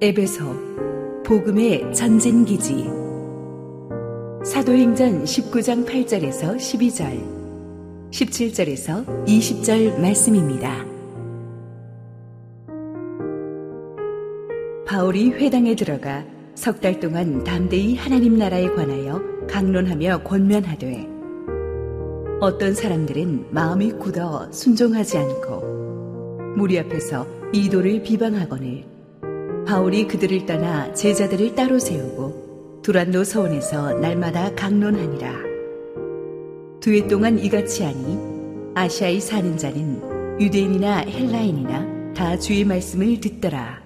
에베소 복음의 전진 기지 사도행전 19장 8절에서 12절 17절에서 20절 말씀입니다. 바울이 회당에 들어가 석 달 동안 담대히 하나님 나라에 관하여 강론하며 권면하되 어떤 사람들은 마음이 굳어 순종하지 않고 무리 앞에서 이도를 비방하거늘 바울이 그들을 떠나 제자들을 따로 세우고 두란노 서원에서 날마다 강론하니라. 두 해 동안 이같이 하니 아시아에 사는 자는 유대인이나 헬라인이나 다 주의 말씀을 듣더라.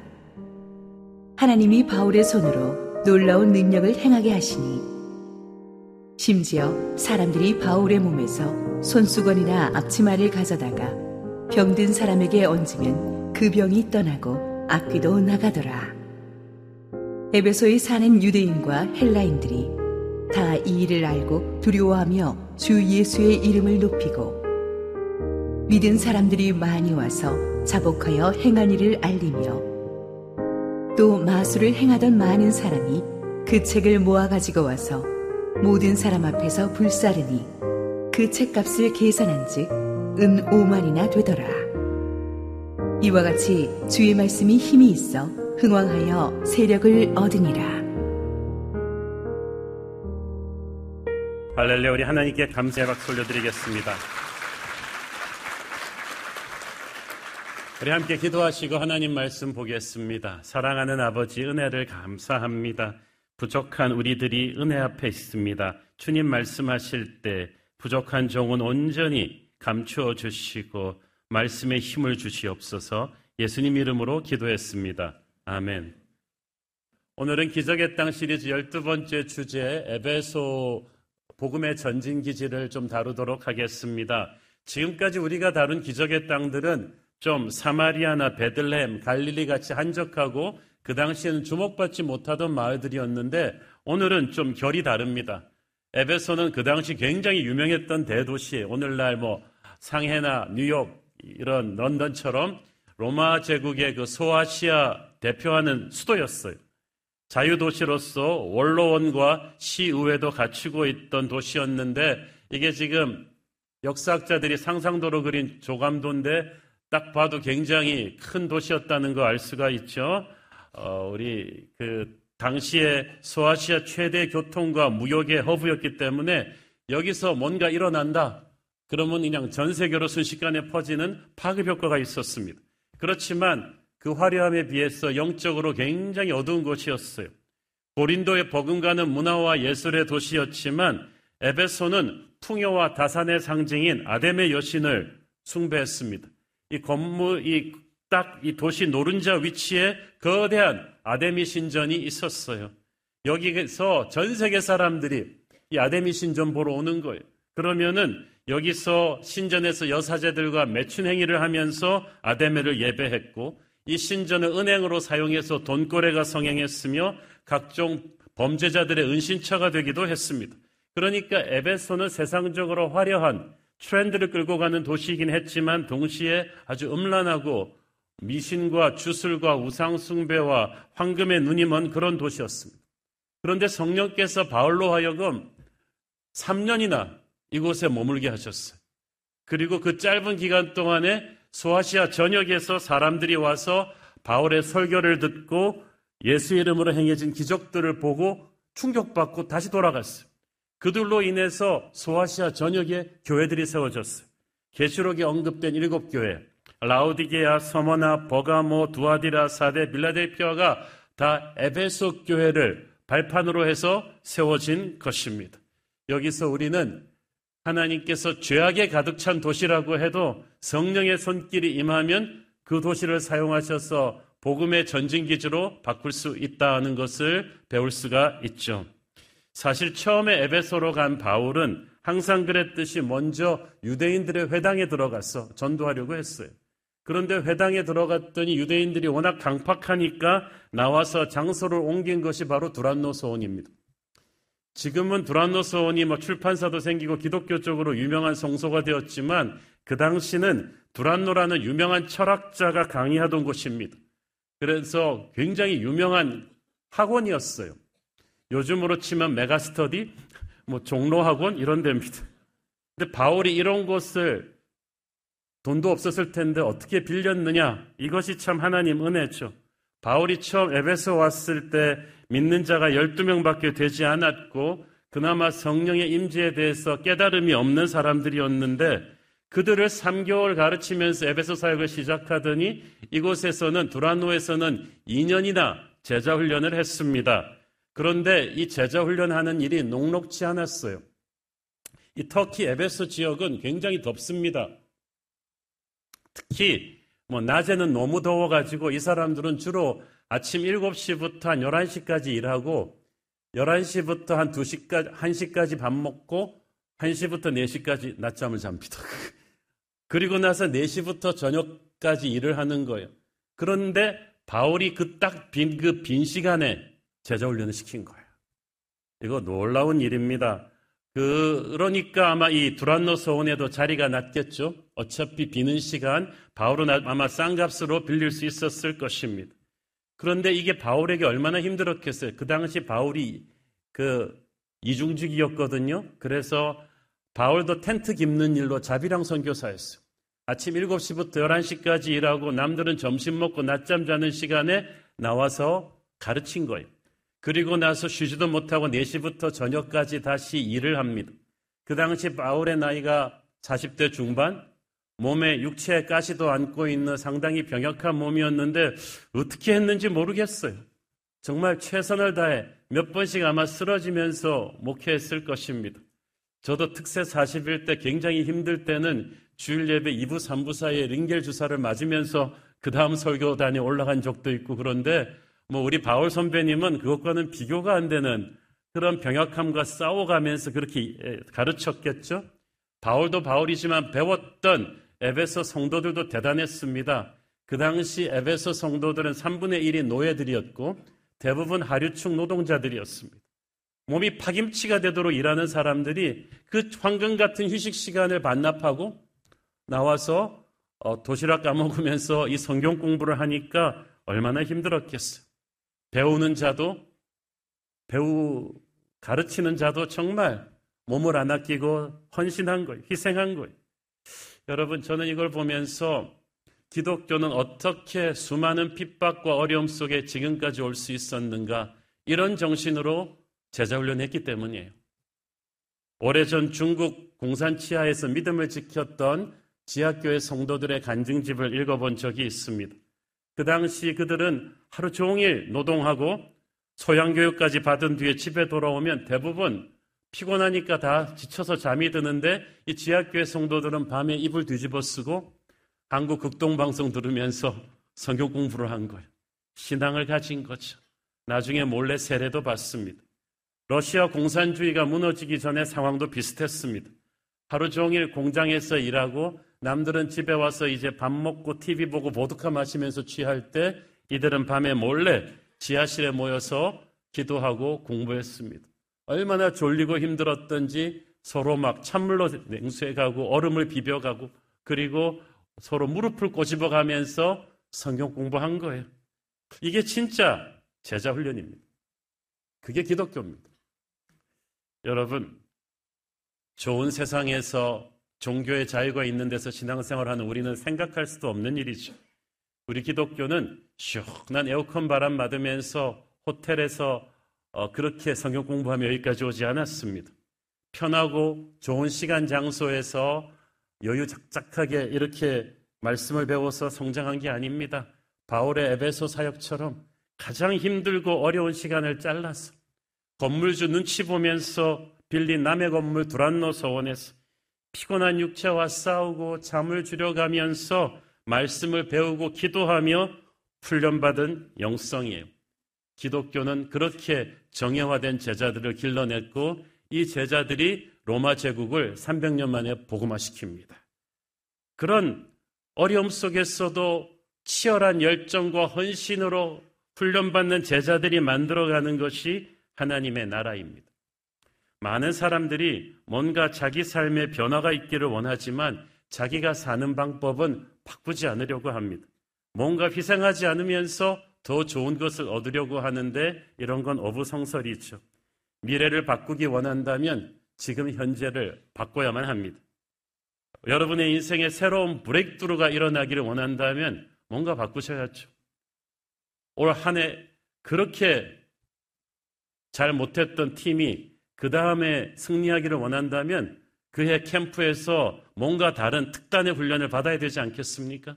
하나님이 바울의 손으로 놀라운 능력을 행하게 하시니 심지어 사람들이 바울의 몸에서 손수건이나 앞치마를 가져다가 병든 사람에게 얹으면 그 병이 떠나고 악귀도 나가더라. 에베소에 사는 유대인과 헬라인들이 다 이 일을 알고 두려워하며 주 예수의 이름을 높이고 믿은 사람들이 많이 와서 자복하여 행한 일을 알리며 또 마술을 행하던 많은 사람이 그 책을 모아 가지고 와서 모든 사람 앞에서 불사르니 그 책값을 계산한 즉 은 5만이나 되더라. 이와 같이 주의 말씀이 힘이 있어 흥왕하여 세력을 얻으니라. 할렐루야 우리 하나님께 감사의 박수 올려드리겠습니다. 우리 함께 기도하시고 하나님 말씀 보겠습니다. 사랑하는 아버지 은혜를 감사합니다. 부족한 우리들이 은혜 앞에 있습니다. 주님 말씀하실 때 부족한 종은 온전히 감추어 주시고 말씀에 힘을 주시옵소서 예수님 이름으로 기도했습니다. 아멘. 오늘은 기적의 땅 시리즈 12번째 주제 에베소 복음의 전진 기지를 좀 다루도록 하겠습니다. 지금까지 우리가 다룬 기적의 땅들은 좀 사마리아나 베들레헴, 갈릴리 같이 한적하고 그 당시에는 주목받지 못하던 마을들이었는데 오늘은 좀 결이 다릅니다. 에베소는 그 당시 굉장히 유명했던 대도시, 오늘날 뭐 상해나 뉴욕, 이런 런던처럼 로마 제국의 그 소아시아 대표하는 수도였어요. 자유도시로서 원로원과 시의회도 갖추고 있던 도시였는데 이게 지금 역사학자들이 상상도로 그린 조감도인데 딱 봐도 굉장히 큰 도시였다는 거 알 수가 있죠. 어, 우리 그 당시에 소아시아 최대 교통과 무역의 허브였기 때문에 여기서 뭔가 일어난다. 그러면 그냥 전 세계로 순식간에 퍼지는 파급 효과가 있었습니다. 그렇지만 그 화려함에 비해서 영적으로 굉장히 어두운 곳이었어요. 고린도의 버금가는 문화와 예술의 도시였지만 에베소는 풍요와 다산의 상징인 아담의 여신을 숭배했습니다. 이 건물, 이딱이 도시 노른자 위치에 거대한 아데미 신전이 있었어요. 여기서 전 세계 사람들이 이 아데미 신전 보러 오는 거예요. 그러면은 여기서 신전에서 여사제들과 매춘 행위를 하면서 아데메를 예배했고 이 신전을 은행으로 사용해서 돈거래가 성행했으며 각종 범죄자들의 은신처가 되기도 했습니다. 그러니까 에베소는 세상적으로 화려한 트렌드를 끌고 가는 도시이긴 했지만 동시에 아주 음란하고 미신과 주술과 우상숭배와 황금의 눈이 먼 그런 도시였습니다. 그런데 성령께서 바울로 하여금 3년이나 이곳에 머물게 하셨어요. 그리고 그 짧은 기간 동안에 소아시아 전역에서 사람들이 와서 바울의 설교를 듣고 예수 이름으로 행해진 기적들을 보고 충격받고 다시 돌아갔어요. 그들로 인해서 소아시아 전역에 교회들이 세워졌어요. 계시록에 언급된 일곱 교회, 라우디게아, 서머나, 버가모, 두아디라, 사데, 빌라델피아가 다 에베소 교회를 발판으로 해서 세워진 것입니다. 여기서 우리는 하나님께서 죄악에 가득 찬 도시라고 해도 성령의 손길이 임하면 그 도시를 사용하셔서 복음의 전진기지로 바꿀 수 있다는 것을 배울 수가 있죠. 사실 처음에 에베소로 간 바울은 항상 그랬듯이 먼저 유대인들의 회당에 들어가서 전도하려고 했어요. 그런데 회당에 들어갔더니 유대인들이 워낙 강팍하니까 나와서 장소를 옮긴 것이 바로 두란노 소원입니다. 지금은 두란노 서원이 뭐 출판사도 생기고 기독교 쪽으로 유명한 성소가 되었지만 그 당시는 두란노라는 유명한 철학자가 강의하던 곳입니다. 그래서 굉장히 유명한 학원이었어요. 요즘으로 치면 메가스터디, 뭐 종로학원 이런 데입니다. 근데 바울이 이런 곳을 돈도 없었을 텐데 어떻게 빌렸느냐? 이것이 참 하나님 은혜죠. 바울이 처음 에베소 왔을 때 믿는 자가 12명밖에 되지 않았고 그나마 성령의 임재에 대해서 깨달음이 없는 사람들이었는데 그들을 3개월 가르치면서 에베소 사역을 시작하더니 이곳에서는 두란노에서는 2년이나 제자 훈련을 했습니다. 그런데 이 제자 훈련하는 일이 녹록지 않았어요. 이 터키 에베소 지역은 굉장히 덥습니다. 특히 뭐 낮에는 너무 더워가지고 이 사람들은 주로 아침 7시부터 한 11시까지 일하고 11시부터 한 2시까지, 1시까지 밥 먹고 1시부터 4시까지 낮잠을 잡니다. 그리고 나서 4시부터 저녁까지 일을 하는 거예요. 그런데 바울이 그 딱 빈, 그 빈 시간에 제자 훈련을 시킨 거예요. 이거 놀라운 일입니다. 그, 그러니까 아마 이 두란노 소원에도 자리가 났겠죠. 어차피 비는 시간 바울은 아마 싼 값으로 빌릴 수 있었을 것입니다. 그런데 이게 바울에게 얼마나 힘들었겠어요. 그 당시 바울이 그 이중직이었거든요. 그래서 바울도 텐트 깁는 일로 자비랑 선교사였어요. 아침 7시부터 11시까지 일하고 남들은 점심 먹고 낮잠 자는 시간에 나와서 가르친 거예요. 그리고 나서 쉬지도 못하고 4시부터 저녁까지 다시 일을 합니다. 그 당시 바울의 나이가 40대 중반, 몸에 육체에 가시도 안고 있는 상당히 병약한 몸이었는데 어떻게 했는지 모르겠어요. 정말 최선을 다해 몇 번씩 아마 쓰러지면서 목회했을 것입니다. 저도 특세 40일 때 굉장히 힘들 때는 주일 예배 2부, 3부 사이에 링겔 주사를 맞으면서 그 다음 설교단에 올라간 적도 있고 그런데 뭐 우리 바울 선배님은 그것과는 비교가 안 되는 그런 병약함과 싸워가면서 그렇게 가르쳤겠죠. 바울도 바울이지만 배웠던 에베소 성도들도 대단했습니다. 그 당시 에베소 성도들은 3분의 1이 노예들이었고 대부분 하류축 노동자들이었습니다. 몸이 파김치가 되도록 일하는 사람들이 그 황금 같은 휴식 시간을 반납하고 나와서 어, 도시락 까먹으면서 이 성경 공부를 하니까 얼마나 힘들었겠어요. 배우는 자도 배우 가르치는 자도 정말 몸을 안 아끼고 헌신한 거예요. 희생한 거예요. 여러분 저는 이걸 보면서 기독교는 어떻게 수많은 핍박과 어려움 속에 지금까지 올 수 있었는가 이런 정신으로 제자훈련했기 때문이에요. 오래전 중국 공산 치하에서 믿음을 지켰던 지하교회 성도들의 간증집을 읽어본 적이 있습니다. 그 당시 그들은 하루 종일 노동하고 소양교육까지 받은 뒤에 집에 돌아오면 대부분 피곤하니까 다 지쳐서 잠이 드는데 이 지하교회 성도들은 밤에 이불 뒤집어 쓰고 한국 극동방송 들으면서 성경 공부를 한 거예요. 신앙을 가진 거죠. 나중에 몰래 세례도 받습니다. 러시아 공산주의가 무너지기 전에 상황도 비슷했습니다. 하루 종일 공장에서 일하고 남들은 집에 와서 이제 밥 먹고 TV 보고 보드카 마시면서 취할 때 이들은 밤에 몰래 지하실에 모여서 기도하고 공부했습니다. 얼마나 졸리고 힘들었던지 서로 막 찬물로 냉수해 가고 얼음을 비벼 가고 그리고 서로 무릎을 꼬집어 가면서 성경 공부한 거예요. 이게 진짜 제자 훈련입니다. 그게 기독교입니다. 여러분, 좋은 세상에서 종교의 자유가 있는 데서 신앙생활하는 우리는 생각할 수도 없는 일이죠. 우리 기독교는 시원한 에어컨 바람 맞으면서 호텔에서 어, 그렇게 성경 공부하며 여기까지 오지 않았습니다. 편하고 좋은 시간 장소에서 여유 작작하게 이렇게 말씀을 배워서 성장한 게 아닙니다. 바울의 에베소 사역처럼 가장 힘들고 어려운 시간을 잘라서 건물주 눈치 보면서 빌린 남의 건물 두란노 서원에서 피곤한 육체와 싸우고 잠을 줄여가면서 말씀을 배우고 기도하며 훈련받은 영성이에요. 기독교는 그렇게 정예화된 제자들을 길러냈고 이 제자들이 로마 제국을 300년 만에 복음화시킵니다. 그런 어려움 속에서도 치열한 열정과 헌신으로 훈련받는 제자들이 만들어가는 것이 하나님의 나라입니다. 많은 사람들이 뭔가 자기 삶에 변화가 있기를 원하지만 자기가 사는 방법은 바꾸지 않으려고 합니다. 뭔가 희생하지 않으면서 더 좋은 것을 얻으려고 하는데 이런 건 어부성설이죠. 미래를 바꾸기 원한다면 지금 현재를 바꿔야만 합니다. 여러분의 인생에 새로운 브레이크드루가 일어나기를 원한다면 뭔가 바꾸셔야죠. 올 한 해 그렇게 잘 못했던 팀이 그 다음에 승리하기를 원한다면 그해 캠프에서 뭔가 다른 특단의 훈련을 받아야 되지 않겠습니까?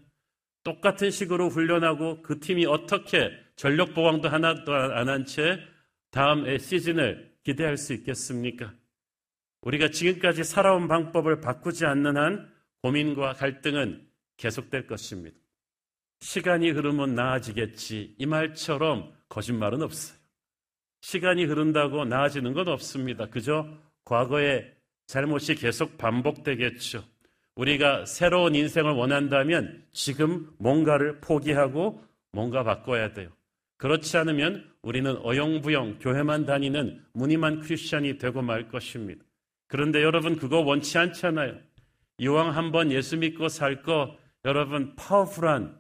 똑같은 식으로 훈련하고 그 팀이 어떻게 전력 보강도 하나도 안 한 채 다음 시즌을 기대할 수 있겠습니까? 우리가 지금까지 살아온 방법을 바꾸지 않는 한 고민과 갈등은 계속될 것입니다. 시간이 흐르면 나아지겠지. 이 말처럼 거짓말은 없어요. 시간이 흐른다고 나아지는 건 없습니다. 그저 과거의 잘못이 계속 반복되겠죠. 우리가 새로운 인생을 원한다면 지금 뭔가를 포기하고 뭔가 바꿔야 돼요. 그렇지 않으면 우리는 어영부영 교회만 다니는 무늬만 크리스천이 되고 말 것입니다. 그런데 여러분 그거 원치 않잖아요. 이왕 한번 예수 믿고 살 거 여러분 파워풀한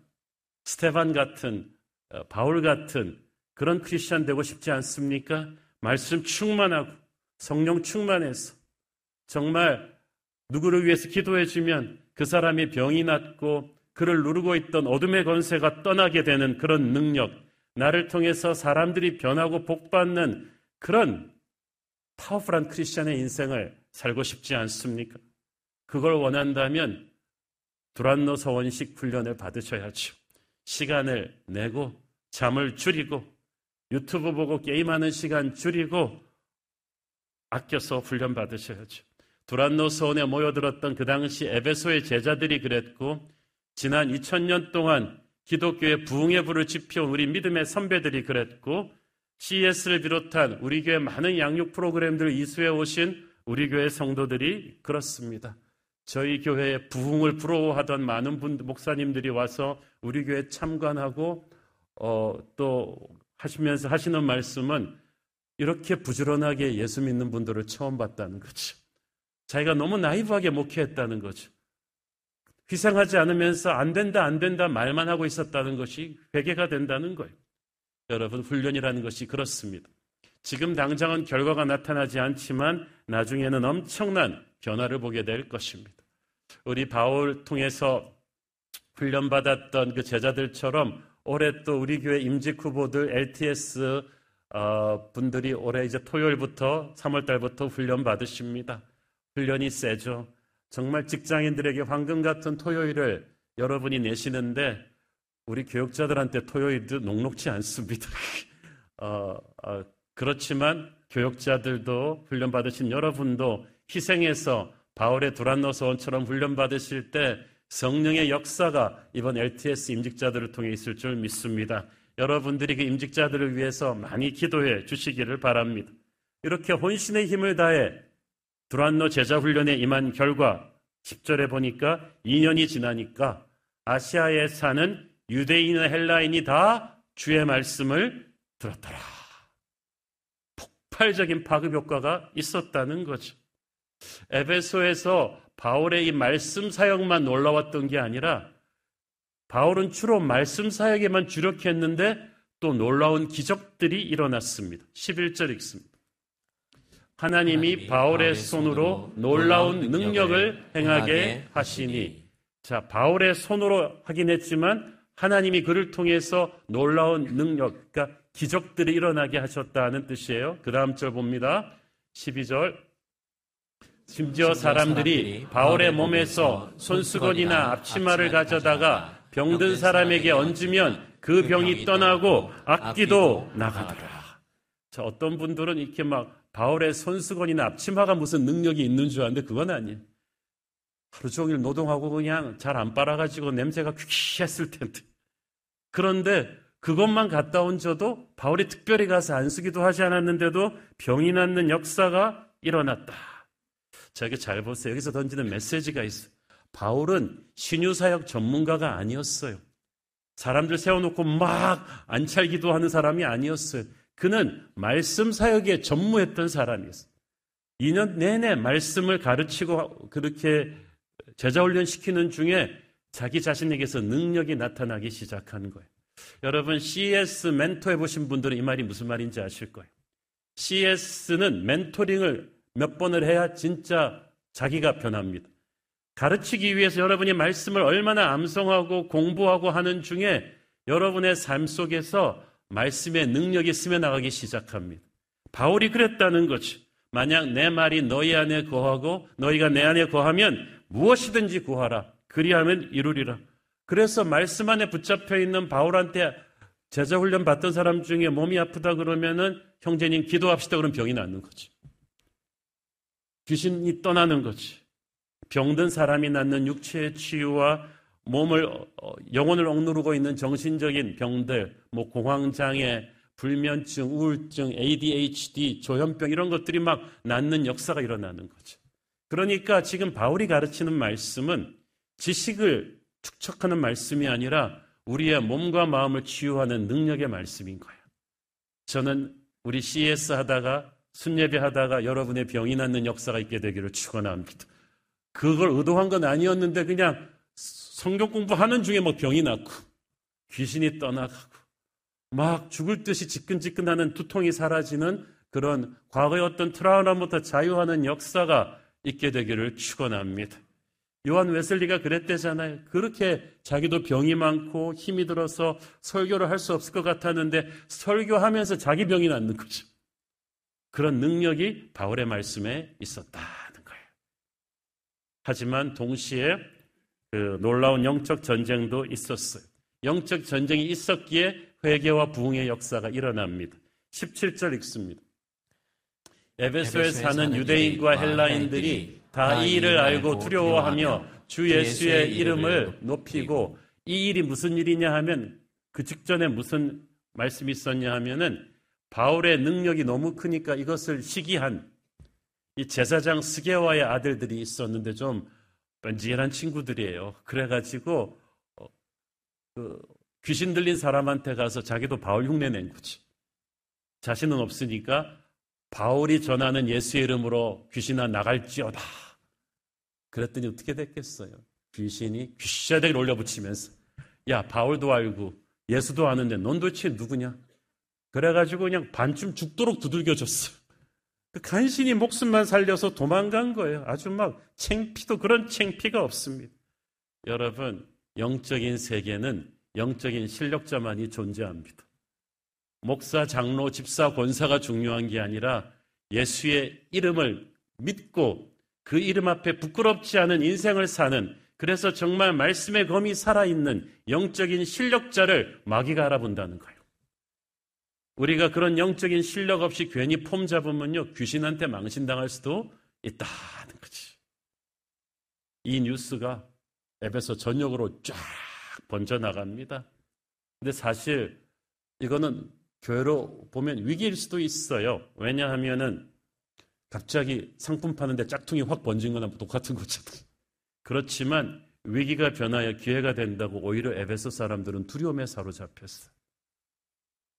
스테반 같은 어, 바울 같은 그런 크리스천 되고 싶지 않습니까? 말씀 충만하고 성령 충만해서 정말 누구를 위해서 기도해 주면 그 사람이 병이 낫고 그를 누르고 있던 어둠의 권세가 떠나게 되는 그런 능력, 나를 통해서 사람들이 변하고 복받는 그런 파워풀한 크리스천의 인생을 살고 싶지 않습니까? 그걸 원한다면 두란노 서원식 훈련을 받으셔야죠. 시간을 내고 잠을 줄이고 유튜브 보고 게임하는 시간 줄이고 아껴서 훈련 받으셔야죠. 두란노 서원에 모여들었던 그 당시 에베소의 제자들이 그랬고 지난 2000년 동안 기독교의 부흥의 불을 지펴온 우리 믿음의 선배들이 그랬고 CS를 비롯한 우리 교회 많은 양육 프로그램들을 이수해 오신 우리 교회 성도들이 그렇습니다. 저희 교회에 부흥을 부러워하던 많은 분 목사님들이 와서 우리 교회 참관하고 어, 또 하시면서 하시는 말씀은 이렇게 부지런하게 예수 믿는 분들을 처음 봤다는 거죠. 자기가 너무 나이브하게 목회했다는 거죠. 희생하지 않으면서 안 된다, 안 된다 말만 하고 있었다는 것이 회개가 된다는 거예요. 여러분, 훈련이라는 것이 그렇습니다. 지금 당장은 결과가 나타나지 않지만 나중에는 엄청난 변화를 보게 될 것입니다. 우리 바울 통해서 훈련받았던 그 제자들처럼 올해 또 우리 교회 임직 후보들 LTS 어, 분들이 올해 이제 토요일부터 3월 달부터 훈련 받으십니다. 훈련이 세죠. 정말 직장인들에게 황금 같은 토요일을 여러분이 내시는데 우리 교육자들한테 토요일도 녹록지 않습니다. 어, 어, 그렇지만 교육자들도 훈련받으신 여러분도 희생해서 바울의 두란노서원처럼 훈련받으실 때 성령의 역사가 이번 LTS 임직자들을 통해 있을 줄 믿습니다. 여러분들이 그 임직자들을 위해서 많이 기도해 주시기를 바랍니다. 이렇게 혼신의 힘을 다해 두란노 제자 훈련에 임한 결과 10절에 보니까 2년이 지나니까 아시아에 사는 유대인과 헬라인이 다 주의 말씀을 들었더라. 폭발적인 파급 효과가 있었다는 거죠. 에베소에서 바울의 이 말씀 사역만 놀라웠던 게 아니라 바울은 주로 말씀 사역에만 주력했는데 또 놀라운 기적들이 일어났습니다. 11절 읽습니다. 하나님이 바울의 손으로 놀라운 능력을 행하게 하시니 자, 바울의 손으로 하긴 했지만 하나님이 그를 통해서 놀라운 능력, 그러니까 기적들이 일어나게 하셨다는 뜻이에요. 그 다음 절 봅니다. 12절. 심지어 사람들이 바울의 몸에서 손수건이나 앞치마를 가져다가 병든 사람에게 얹으면 그, 그 병이 떠나고 악기도 나가더라. 자, 어떤 분들은 이렇게 막 바울의 손수건이나 앞치마가 무슨 능력이 있는 줄 아는데 그건 아니에요. 하루 종일 노동하고 그냥 잘 안 빨아가지고 냄새가 퀴퀴했을 텐데. 그런데 그것만 갔다 온 저도 바울이 특별히 가서 안 쓰기도 하지 않았는데도 병이 낫는 역사가 일어났다. 자기 잘 보세요. 여기서 던지는 메시지가 있어요. 바울은 신유사역 전문가가 아니었어요. 사람들 세워놓고 막 안찰기도 하는 사람이 아니었어요. 그는 말씀 사역에 전무했던 사람이었어요. 2년 내내 말씀을 가르치고 그렇게 제자 훈련 시키는 중에 자기 자신에게서 능력이 나타나기 시작한 거예요. 여러분 CS 멘토 해보신 분들은 이 말이 무슨 말인지 아실 거예요. CS는 멘토링을 몇 번을 해야 진짜 자기가 변합니다. 가르치기 위해서 여러분이 말씀을 얼마나 암송하고 공부하고 하는 중에 여러분의 삶 속에서 말씀의 능력이 스며나가기 시작합니다. 바울이 그랬다는 거죠. 만약 내 말이 너희 안에 거하고 너희가 내 안에 거하면 무엇이든지 구하라. 그리하면 이루리라. 그래서 말씀 안에 붙잡혀 있는 바울한테 제자 훈련 받던 사람 중에 몸이 아프다 그러면은 형제님 기도합시다 그러면 병이 낫는 거지. 귀신이 떠나는 거지. 병든 사람이 낳는 육체의 치유와 몸을 어, 영혼을 억누르고 있는 정신적인 병들, 뭐 공황 장애, 불면증, 우울증, ADHD, 조현병 이런 것들이 막 낫는 역사가 일어나는 거죠. 그러니까 지금 바울이 가르치는 말씀은 지식을 축적하는 말씀이 아니라 우리의 몸과 마음을 치유하는 능력의 말씀인 거예요. 저는 우리 CS 하다가 순예배 하다가 여러분의 병이 낫는 역사가 있게 되기를 축원합니다. 그걸 의도한 건 아니었는데 그냥 성경 공부하는 중에 뭐 병이 낫고 귀신이 떠나가고 막 죽을 듯이 지끈지끈하는 두통이 사라지는 그런 과거의 어떤 트라우마부터 자유하는 역사가 있게 되기를 축원합니다. 요한 웨슬리가 그랬대잖아요. 그렇게 자기도 병이 많고 힘이 들어서 설교를 할 수 없을 것 같았는데 설교하면서 자기 병이 낫는 거죠. 그런 능력이 바울의 말씀에 있었다는 거예요. 하지만 동시에 그 놀라운 영적 전쟁도 있었어요. 영적 전쟁이 있었기에 회개와 부흥의 역사가 일어납니다. 17절 읽습니다. 에베소에 사는 유대인과 헬라인들이 다 이 일을 알고 두려워하며 주 예수의 이름을 높이고 이 일이 무슨 일이냐 하면 그 직전에 무슨 말씀이 있었냐 하면은 바울의 능력이 너무 크니까 이것을 시기한 이 제사장 스게와의 아들들이 있었는데 좀 뺀질한 친구들이에요. 그래가지고 어, 그 귀신 들린 사람한테 가서 자기도 바울 흉내 낸 거지. 자신은 없으니까 바울이 전하는 예수의 이름으로 귀신아 나갈지어다. 그랬더니 어떻게 됐겠어요? 귀신이 귀샤대기를 올려붙이면서 야 바울도 알고 예수도 아는데 넌 도대체 누구냐? 그래가지고 그냥 반쯤 죽도록 두들겨줬어. 그 간신히 목숨만 살려서 도망간 거예요. 아주 막 챙피도 그런 챙피가 없습니다. 여러분 영적인 세계는 영적인 실력자만이 존재합니다. 목사, 장로, 집사, 권사가 중요한 게 아니라 예수의 이름을 믿고 그 이름 앞에 부끄럽지 않은 인생을 사는 그래서 정말 말씀의 검이 살아있는 영적인 실력자를 마귀가 알아본다는 거예요. 우리가 그런 영적인 실력 없이 괜히 폼 잡으면요, 귀신한테 망신당할 수도 있다는 거지. 이 뉴스가 앱에서 전역으로 쫙 번져나갑니다. 근데 사실 이거는 교회로 보면 위기일 수도 있어요. 왜냐하면은 갑자기 상품 파는데 짝퉁이 확 번진 거나 똑같은 거잖아요. 그렇지만 위기가 변하여 기회가 된다고 오히려 에베소 사람들은 두려움에 사로잡혔어요.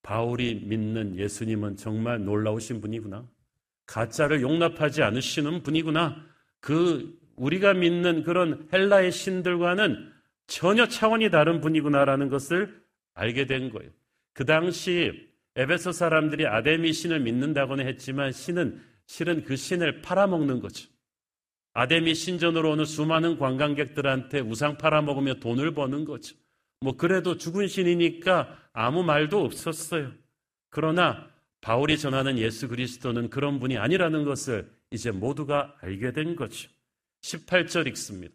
바울이 믿는 예수님은 정말 놀라우신 분이구나. 가짜를 용납하지 않으시는 분이구나. 그 우리가 믿는 그런 헬라의 신들과는 전혀 차원이 다른 분이구나라는 것을 알게 된 거예요. 그 당시 에베소 사람들이 아데미 신을 믿는다고는 했지만 신은 실은 그 신을 팔아먹는 거죠. 아데미 신전으로 오는 수많은 관광객들한테 우상 팔아먹으며 돈을 버는 거죠. 뭐 그래도 죽은 신이니까 아무 말도 없었어요. 그러나 바울이 전하는 예수 그리스도는 그런 분이 아니라는 것을 이제 모두가 알게 된 거죠. 18절 읽습니다.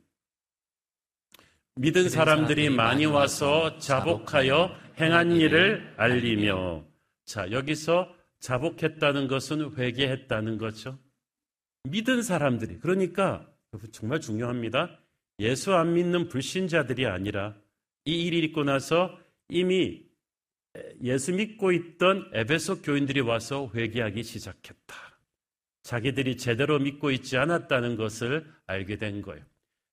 믿은 사람들이 많이 와서 자복하여 행한 일을 알리며 자, 여기서 자복했다는 것은 회개했다는 거죠. 믿은 사람들이 그러니까 정말 중요합니다. 예수 안 믿는 불신자들이 아니라 이 일이 있고 나서 이미 예수 믿고 있던 에베소 교인들이 와서 회개하기 시작했다. 자기들이 제대로 믿고 있지 않았다는 것을 알게 된 거예요.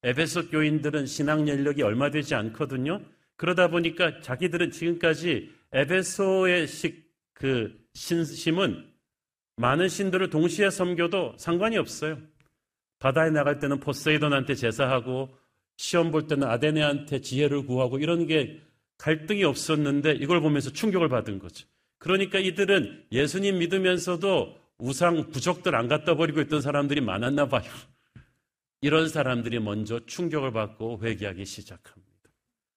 에베소 교인들은 신앙 연력이 얼마 되지 않거든요. 그러다 보니까 자기들은 지금까지 에베소의 식, 그 신심은 많은 신들을 동시에 섬겨도 상관이 없어요. 바다에 나갈 때는 포세이돈한테 제사하고 시험 볼 때는 아데네한테 지혜를 구하고 이런 게 갈등이 없었는데 이걸 보면서 충격을 받은 거죠. 그러니까 이들은 예수님 믿으면서도 우상 부적들 안 갖다 버리고 있던 사람들이 많았나 봐요. 이런 사람들이 먼저 충격을 받고 회개하기 시작합니다.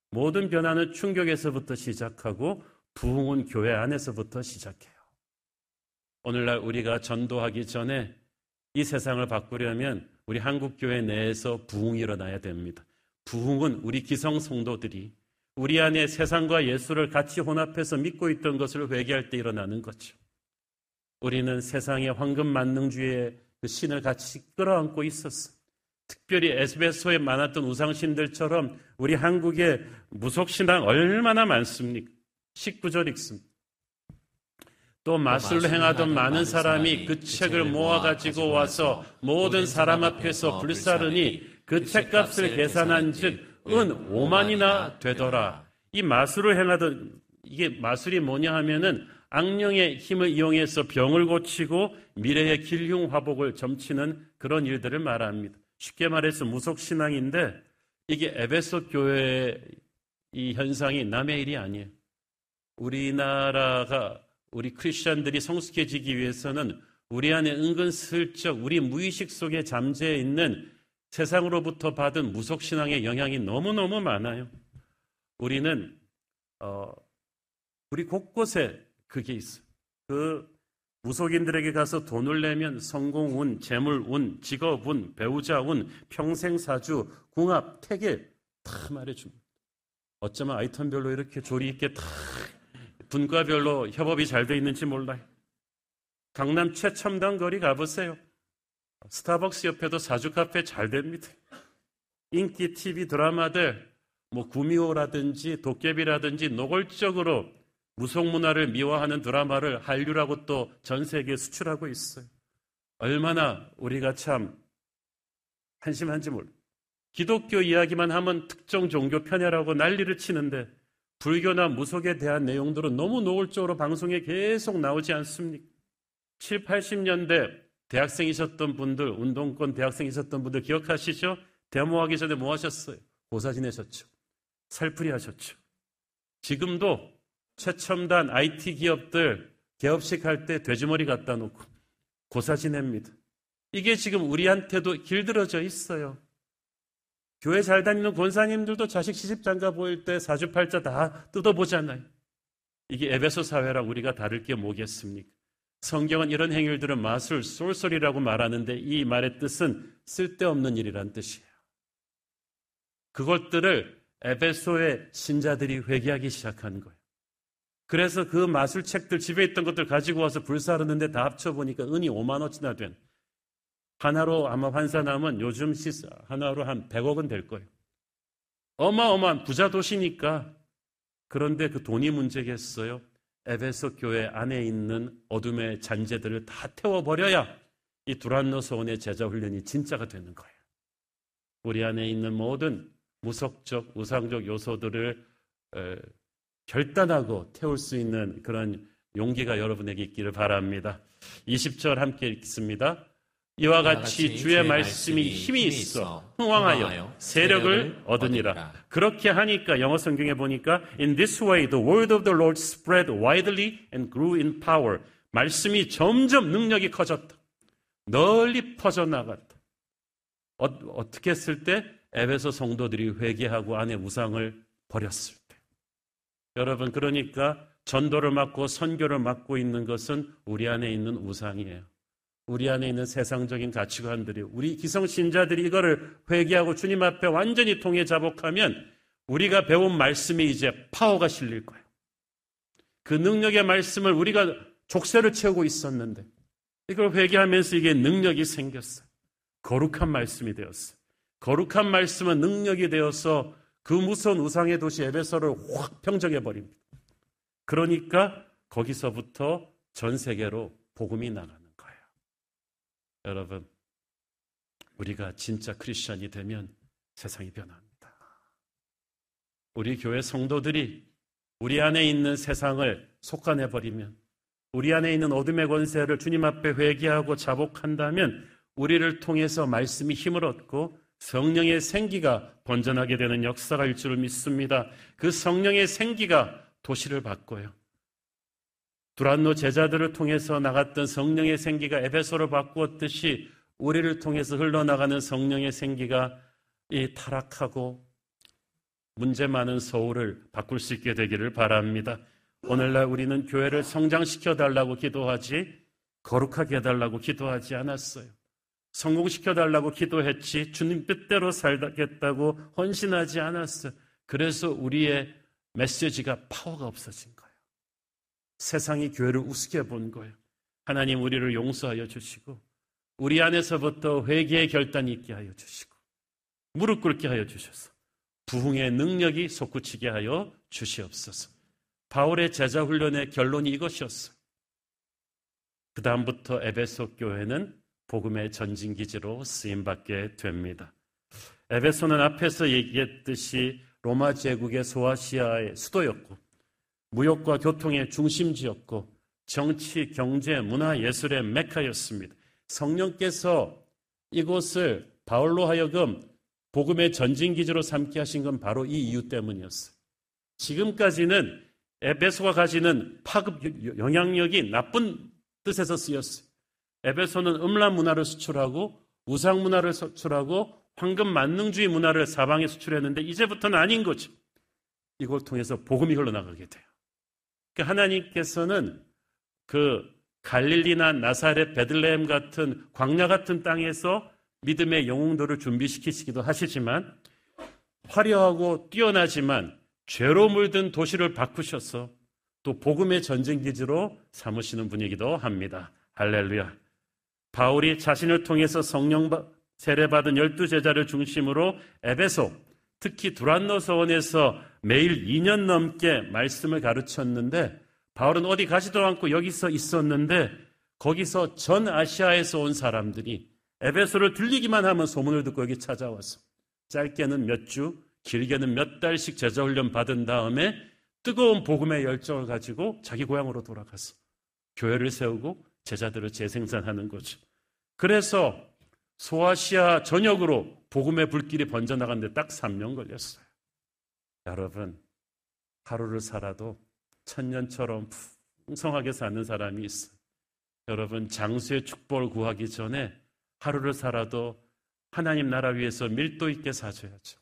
모든 변화는 충격에서부터 시작하고 부흥은 교회 안에서부터 시작해요. 오늘날 우리가 전도하기 전에 이 세상을 바꾸려면 우리 한국교회 내에서 부흥이 일어나야 됩니다. 부흥은 우리 기성 성도들이 우리 안에 세상과 예수를 같이 혼합해서 믿고 있던 것을 회개할 때 일어나는 거죠. 우리는 세상의 황금 만능주의의 그 신을 같이 끌어안고 있었어. 특별히 에스베소에 많았던 우상신들처럼 우리 한국의 무속신앙 얼마나 많습니까? 19절 읽습니다. 또 마술을 행하던 많은 사람이 그, 그 책을 모아가지고 와서 모든 사람 앞에서 불사르니 그 책값을 계산한 즉 은 5만이나 되더라. 이 마술을 행하던 이게 마술이 뭐냐 하면은 악령의 힘을 이용해서 병을 고치고 미래의 길흉 화복을 점치는 그런 일들을 말합니다. 쉽게 말해서 무속 신앙인데 이게 에베소 교회의 이 현상이 남의 일이 아니에요. 우리나라가 우리 크리스천들이 성숙해지기 위해서는 우리 안에 은근슬쩍 우리 무의식 속에 잠재해 있는 세상으로부터 받은 무속신앙의 영향이 너무너무 많아요. 우리는, 어, 우리 곳곳에 그게 있어요. 그 무속인들에게 가서 돈을 내면 성공 운, 재물 운, 직업 운, 배우자 운, 평생 사주, 궁합, 태계 다 말해줍니다. 어쩌면 아이템별로 이렇게 조리 있게 다 분과별로 협업이 잘 돼 있는지 몰라요. 강남 최첨단 거리 가보세요. 스타벅스 옆에도 사주 카페 잘 됩니다. 인기 TV 드라마들, 뭐 구미호라든지 도깨비라든지 노골적으로 무속 문화를 미화하는 드라마를 한류라고 또 전 세계에 수출하고 있어요. 얼마나 우리가 참 한심한지 몰라. 기독교 이야기만 하면 특정 종교 편애라고 난리를 치는데 불교나 무속에 대한 내용들은 너무 노골적으로 방송에 계속 나오지 않습니까? 7, 80년대 대학생이셨던 분들, 운동권 대학생이셨던 분들 기억하시죠? 데모하기 전에 뭐 하셨어요? 고사 지내셨죠? 살풀이 하셨죠? 지금도 최첨단 IT 기업들 개업식 할 때 돼지머리 갖다 놓고 고사 지냅니다. 이게 지금 우리한테도 길들어져 있어요. 교회 잘 다니는 권사님들도 자식 시집 장가 보일 때 사주팔자 다 뜯어보잖아요. 이게 에베소 사회랑 우리가 다를 게 뭐겠습니까? 성경은 이런 행위들은 마술, 쏠쏠이라고 말하는데 이 말의 뜻은 쓸데없는 일이란 뜻이에요. 그것들을 에베소의 신자들이 회개하기 시작한 거예요. 그래서 그 마술책들 집에 있던 것들 가지고 와서 불사르는데 다 합쳐보니까 은이 5만원치나 된 하나로 아마 환산하면 요즘 시 하나로 한 100억은 될 거예요. 어마어마한 부자 도시니까 그런데 그 돈이 문제겠어요. 에베소 교회 안에 있는 어둠의 잔재들을 다 태워버려야 이 두란노 소원의 제자 훈련이 진짜가 되는 거예요. 우리 안에 있는 모든 무속적, 우상적 요소들을 결단하고 태울 수 있는 그런 용기가 여러분에게 있기를 바랍니다. 20절 함께 읽습니다. 이와 같이 주의 말씀이 힘이 있어 흥왕하여 세력을 얻으니라. 그렇게 하니까 영어 성경에 보니까 In this way the word of the Lord spread widely and grew in power. 말씀이 점점 능력이 커졌다. 널리 퍼져나갔다. 어, 떻게 했을 때? 에베소 성도들이 회개하고 안에 우상을 버렸을 때. 여러분 그러니까 전도를 맡고 선교를 맡고 있는 것은 우리 안에 있는 우상이에요. 우리 안에 있는 세상적인 가치관들이 우리 기성신자들이 이거를 회개하고 주님 앞에 완전히 통해 자복하면 우리가 배운 말씀이 이제 파워가 실릴 거예요. 그 능력의 말씀을 우리가 족쇄를 채우고 있었는데 이걸 회개하면서 이게 능력이 생겼어요. 거룩한 말씀이 되었어요. 거룩한 말씀은 능력이 되어서 그 무서운 우상의 도시 에베소를 확 평정해 버립니다. 그러니까 거기서부터 전 세계로 복음이 나가. 여러분, 우리가 진짜 크리스천이 되면 세상이 변합니다. 우리 교회 성도들이 우리 안에 있는 세상을 속아내 버리면 우리 안에 있는 어둠의 권세를 주님 앞에 회개하고 자복한다면 우리를 통해서 말씀이 힘을 얻고 성령의 생기가 번전하게 되는 역사가 일 줄을 믿습니다. 그 성령의 생기가 도시를 바꿔요. 두란노 제자들을 통해서 나갔던 성령의 생기가 에베소를 바꾸었듯이 우리를 통해서 흘러나가는 성령의 생기가 이 타락하고 문제 많은 서울을 바꿀 수 있게 되기를 바랍니다. 오늘날 우리는 교회를 성장시켜 달라고 기도하지 거룩하게 해달라고 기도하지 않았어요. 성공시켜 달라고 기도했지 주님 뜻대로 살겠다고 헌신하지 않았어요. 그래서 우리의 메시지가 파워가 없어진 거예요. 세상이 교회를 우습게 본 거예요. 하나님 우리를 용서하여 주시고 우리 안에서부터 회개의 결단이 있게 하여 주시고 무릎 꿇게 하여 주셔서 부흥의 능력이 솟구치게 하여 주시옵소서. 바울의 제자 훈련의 결론이 이것이었어요. 그 다음부터 에베소 교회는 복음의 전진 기지로 쓰임 받게 됩니다. 에베소는 앞에서 얘기했듯이 로마 제국의 소아시아의 수도였고 무역과 교통의 중심지였고 정치, 경제, 문화, 예술의 메카였습니다. 성령께서 이곳을 바울로 하여금 복음의 전진기지로 삼게 하신 건 바로 이 이유 때문이었어요. 지금까지는 에베소가 가지는 파급 영향력이 나쁜 뜻에서 쓰였어요. 에베소는 음란 문화를 수출하고 우상 문화를 수출하고 황금 만능주의 문화를 사방에 수출했는데 이제부터는 아닌 거죠. 이걸 통해서 복음이 흘러나가게 돼요. 그러니까 하나님께서는 그 갈릴리나 나사렛, 베들레헴 같은 광야 같은 땅에서 믿음의 영웅들을 준비시키시기도 하시지만 화려하고 뛰어나지만 죄로 물든 도시를 바꾸셔서 또 복음의 전쟁 기지로 삼으시는 분이기도 합니다. 할렐루야. 바울이 자신을 통해서 성령 세례받은 열두 제자를 중심으로 에베소, 특히 두란노 서원에서 매일 2년 넘게 말씀을 가르쳤는데 바울은 어디 가지도 않고 여기서 있었는데 거기서 전 아시아에서 온 사람들이 에베소를 들리기만 하면 소문을 듣고 여기 찾아와서 짧게는 몇 주, 길게는 몇 달씩 제자훈련 받은 다음에 뜨거운 복음의 열정을 가지고 자기 고향으로 돌아가서 교회를 세우고 제자들을 재생산하는 거죠. 그래서 소아시아 전역으로 복음의 불길이 번져나갔는데 딱 3년 걸렸어요. 여러분, 하루를 살아도 천년처럼 풍성하게 사는 사람이 있어요. 여러분, 장수의 축복을 구하기 전에 하루를 살아도 하나님 나라 위해서 밀도 있게 사줘야죠.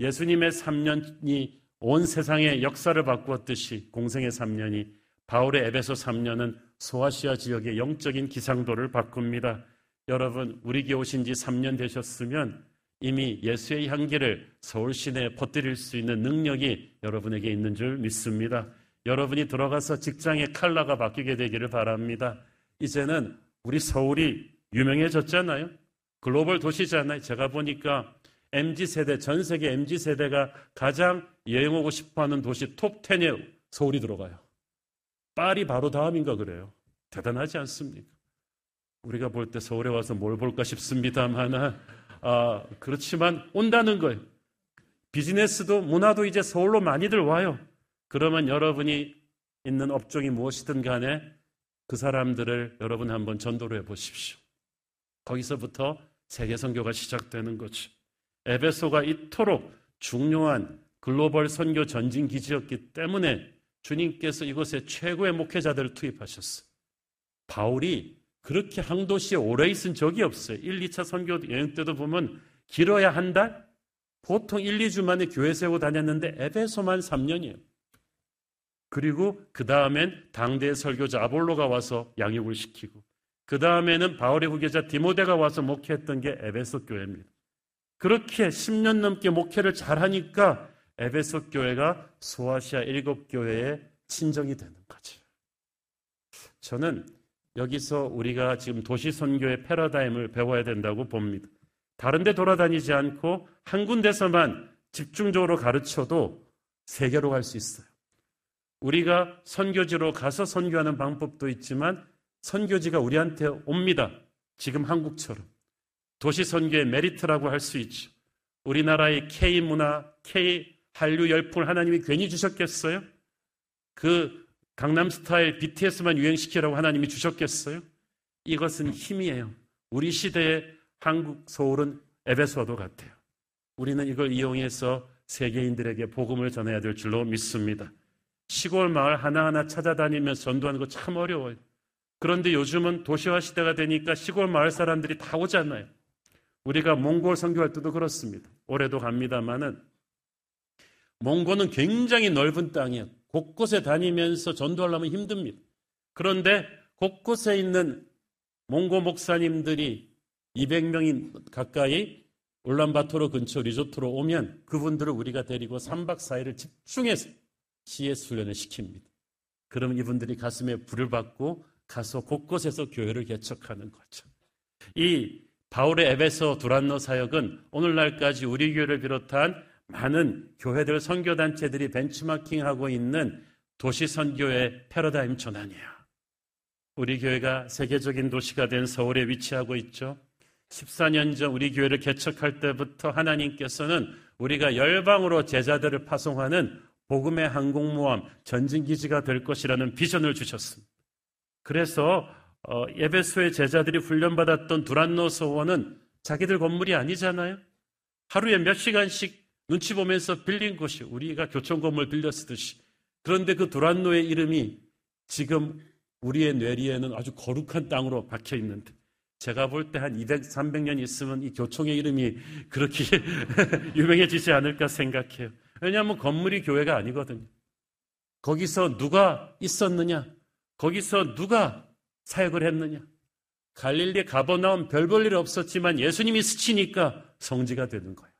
예수님의 3년이 온 세상의 역사를 바꾸었듯이 공생의 3년이 바울의 에베소 3년은 소아시아 지역의 영적인 기상도를 바꿉니다. 여러분, 우리 교회 오신 지 3년 되셨으면 이미 예수의 향기를 서울 시내에 퍼뜨릴 수 있는 능력이 여러분에게 있는 줄 믿습니다. 여러분이 들어가서 직장의 칼라가 바뀌게 되기를 바랍니다. 이제는 우리 서울이 유명해졌잖아요. 글로벌 도시잖아요. 제가 보니까 MZ 세대, 전 세계 MZ 세대가 가장 여행 오고 싶어 하는 도시 톱 10에 서울이 들어가요. 파리 바로 다음인가 그래요. 대단하지 않습니까? 우리가 볼 때 서울에 와서 뭘 볼까 싶습니다만, 아, 그렇지만 온다는 거예요. 비즈니스도 문화도 이제 서울로 많이들 와요. 그러면 여러분이 있는 업종이 무엇이든 간에 그 사람들을 여러분 한번 전도를 해 보십시오. 거기서부터 세계 선교가 시작되는 거죠. 에베소가 이토록 중요한 글로벌 선교 전진 기지였기 때문에 주님께서 이곳에 최고의 목회자들을 투입하셨어요. 바울이 그렇게 항도시에 오래 있은 적이 없어요. 1, 2차 선교 여행 때도 보면 길어야 한 달? 보통 1, 2주 만에 교회 세우고 다녔는데 에베소만 3년이에요. 그리고 그 다음엔 당대의 설교자 아볼로가 와서 양육을 시키고 그 다음에는 바울의 후계자 디모데가 와서 목회했던 게 에베소 교회입니다. 그렇게 10년 넘게 목회를 잘하니까 에베소 교회가 소아시아 일곱 교회의 친정이 되는 거죠. 저는 여기서 우리가 지금 도시 선교의 패러다임을 배워야 된다고 봅니다. 다른 데 돌아다니지 않고 한 군데서만 집중적으로 가르쳐도 세계로 갈 수 있어요. 우리가 선교지로 가서 선교하는 방법도 있지만 선교지가 우리한테 옵니다. 지금 한국처럼. 도시 선교의 메리트라고 할 수 있죠. 우리나라의 K 문화, K 한류 열풍을 하나님이 괜히 주셨겠어요? 그 강남 스타일 BTS만 유행시키라고 하나님이 주셨겠어요? 이것은 힘이에요. 우리 시대의 한국 서울은 에베소도 같아요. 우리는 이걸 이용해서 세계인들에게 복음을 전해야 될 줄로 믿습니다. 시골 마을 하나하나 찾아다니면서 전도하는 거 참 어려워요. 그런데 요즘은 도시화 시대가 되니까 시골 마을 사람들이 다 오잖아요. 우리가 몽골 선교할 때도 그렇습니다. 올해도 갑니다만은 몽골은 굉장히 넓은 땅이에요. 곳곳에 다니면서 전도하려면 힘듭니다. 그런데 곳곳에 있는 몽고 목사님들이 200명이 가까이 울란바토르 근처 리조트로 오면 그분들을 우리가 데리고 3박 4일을 집중해서 CS 훈련을 시킵니다. 그러면 이분들이 가슴에 불을 받고 가서 곳곳에서 교회를 개척하는 거죠. 이 바울의 에베소 두란노 사역은 오늘날까지 우리 교회를 비롯한 많은 교회들 선교단체들이 벤치마킹하고 있는 도시 선교의 패러다임 전환이에요. 우리 교회가 세계적인 도시가 된 서울에 위치하고 있죠. 14년 전 우리 교회를 개척할 때부터 하나님께서는 우리가 열방으로 제자들을 파송하는 복음의 항공모함 전진기지가 될 것이라는 비전을 주셨습니다. 그래서 어, 예배소의 제자들이 훈련받았던 두란노 소원은 자기들 건물이 아니잖아요. 하루에 몇 시간씩 눈치 보면서 빌린 곳이 우리가 교촌 건물 빌려 쓰듯이 그런데 그 두란노의 이름이 지금 우리의 뇌리에는 아주 거룩한 땅으로 박혀 있는데 제가 볼 때 한 200, 300년 있으면 이 교총의 이름이 그렇게 유명해지지 않을까 생각해요. 왜냐하면 건물이 교회가 아니거든요. 거기서 누가 있었느냐? 거기서 누가 사역을 했느냐? 갈릴리 가버나움 별 볼 일 없었지만 예수님이 스치니까 성지가 되는 거예요.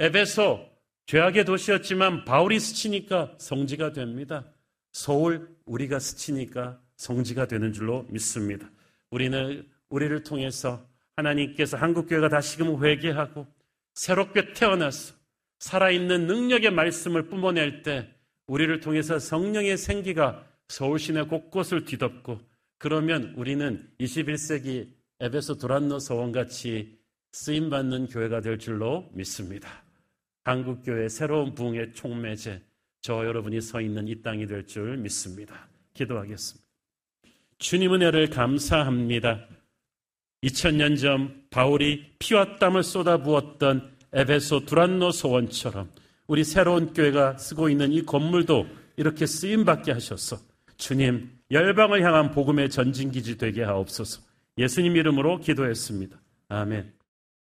에베소 죄악의 도시였지만 바울이 스치니까 성지가 됩니다. 서울 우리가 스치니까 성지가 되는 줄로 믿습니다. 우리는 우리를 통해서 하나님께서 한국 교회가 다시금 회개하고 새롭게 태어나서 살아있는 능력의 말씀을 뿜어낼 때 우리를 통해서 성령의 생기가 서울 시내 곳곳을 뒤덮고 그러면 우리는 21세기 에베소 도란노 서원같이 쓰임받는 교회가 될 줄로 믿습니다. 한국교회 새로운 부흥의 총매제 저 여러분이 서 있는 이 땅이 될 줄 믿습니다. 기도하겠습니다. 주님 은혜를 감사합니다. 2000년 전 바울이 피와 땀을 쏟아 부었던 에베소 두란노 소원처럼 우리 새로운 교회가 쓰고 있는 이 건물도 이렇게 쓰임 받게 하셔서 주님 열방을 향한 복음의 전진기지 되게 하옵소서. 예수님 이름으로 기도했습니다. 아멘.